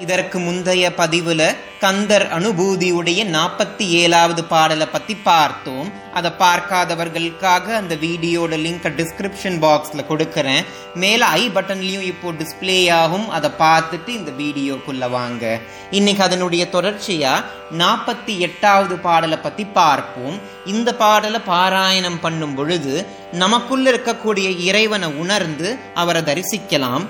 இதற்கு முந்தைய பதிவுல கந்தர் அனுபூதியுடைய நாற்பத்தி ஏழாவது பாடலை பத்தி பார்த்தோம். அதை பார்க்காதவர்களுக்காக அந்த வீடியோட லிங்க் டிஸ்கிரிப்ஷன் பாக்ஸ்ல கொடுக்கறேன். மேல ஐ பட்டன்லயும் இப்போ டிஸ்பிளே ஆகும். அதை பார்த்துட்டு இந்த வீடியோக்குள்ள வாங்க. இன்னைக்கு அதனுடைய தொடர்ச்சியா நாற்பத்தி எட்டாவது பாடலை பத்தி பார்ப்போம். இந்த பாடலை பாராயணம் பண்ணும் பொழுது நமக்குள்ள இருக்கக்கூடிய இறைவனை உணர்ந்து அவரை தரிசிக்கலாம்.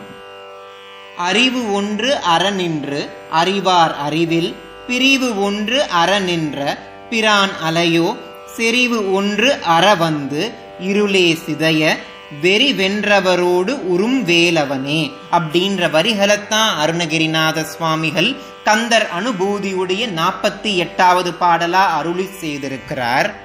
அறிவு ஒன்று அறநின்று அறிவார் அறிவில் பிரிவு ஒன்று அறநின்ற பிரான் அலையோ செறிவு ஒன்று அற வந்து இருளே சிதைய வெறி வென்றவரோடு உறும் வேலவனே. அப்படின்ற வரிகளைத்தான் அருணகிரிநாத சுவாமிகள் கந்தர் அனுபூதியுடைய நாற்பத்தி எட்டாவது பாடலா அருளி செய்திருக்கிறார்.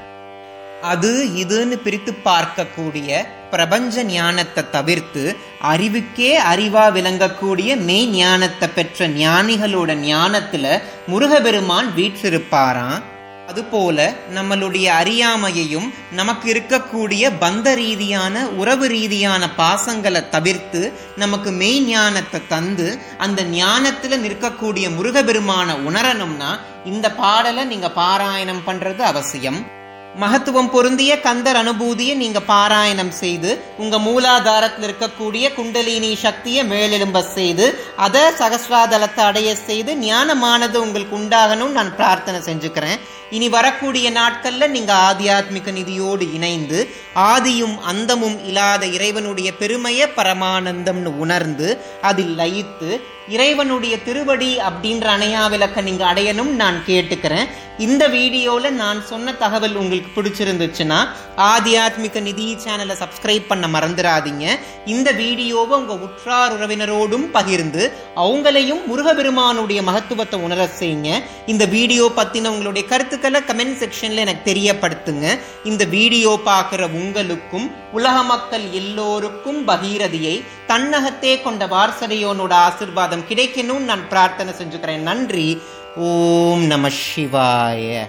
அது இதுன்னு பிரித்து பார்க்கக்கூடிய பிரபஞ்ச ஞானத்தை தவிர்த்து அறிவுக்கே அறிவா விளங்கக்கூடிய மெய் ஞானத்தை பெற்ற ஞானிகளோட ஞானத்துல முருகபெருமான் வீற்றிருப்பாராம். அதுபோல நம்மளுடைய அறியாமையையும் நமக்கு இருக்கக்கூடிய பந்த ரீதியான உறவு ரீதியான பாசங்களை தவிர்த்து நமக்கு மெய் ஞானத்தை தந்து அந்த ஞானத்துல நிற்கக்கூடிய முருகபெருமான உணரணும்னா இந்த பாடலை நீங்க பாராயணம் பண்றது அவசியம். மகத்துவம் பொருந்திய கந்தர் அனுபூதியை நீங்க பாராயணம் செய்து உங்க மூலாதாரத்தில் இருக்கக்கூடிய குண்டலினி சக்தியை மேலெழும்ப செய்து அதை சகசிராதலத்தை அடைய செய்து ஞானமானது உங்களுக்கு உண்டாகணும் நான் பிரார்த்தனை செஞ்சுக்கிறேன். இனி வரக்கூடிய நாட்கள்ல நீங்க ஆத்தியாத்மிக நிதியோடு இணைந்து ஆதியும் அந்தமும் இல்லாத இறைவனுடைய பெருமைய பரமானந்தம்னு உணர்ந்து அதில் லயித்து இறைவனுடைய திருவடி அப்படின்ற அணையா விளக்க நீங்க அடையணும் நான் கேட்டுக்கிறேன். இந்த வீடியோல நான் சொன்ன தகவல் உங்களுக்கு பிடிச்சிருந்துச்சுன்னா ஆத்தியாத்மிக நிதி சேனலை சப்ஸ்கிரைப் பண்ண மறந்துடாதீங்க. இந்த வீடியோவை உங்க உற்றார் உறவினரோடும் பகிர்ந்து அவங்களையும் முருகபெருமானுடைய மகத்துவத்தை உணர செய்யுங்க. இந்த வீடியோ பத்தின உங்களுடைய கருத்துக்களை கமெண்ட் செக்ஷன்ல எனக்கு தெரியப்படுத்துங்க. இந்த வீடியோ பார்க்குற உங்களுக்கும் உலக மக்கள் எல்லோருக்கும் பகீரதியை தன்னகத்தே கொண்ட வாரசதையோனோட ஆசிர்வாதம் கிடைக்கணும்னு நான் பிரார்த்தனை செஞ்சுக்கிறேன். நன்றி. ஓம் நம சிவாய.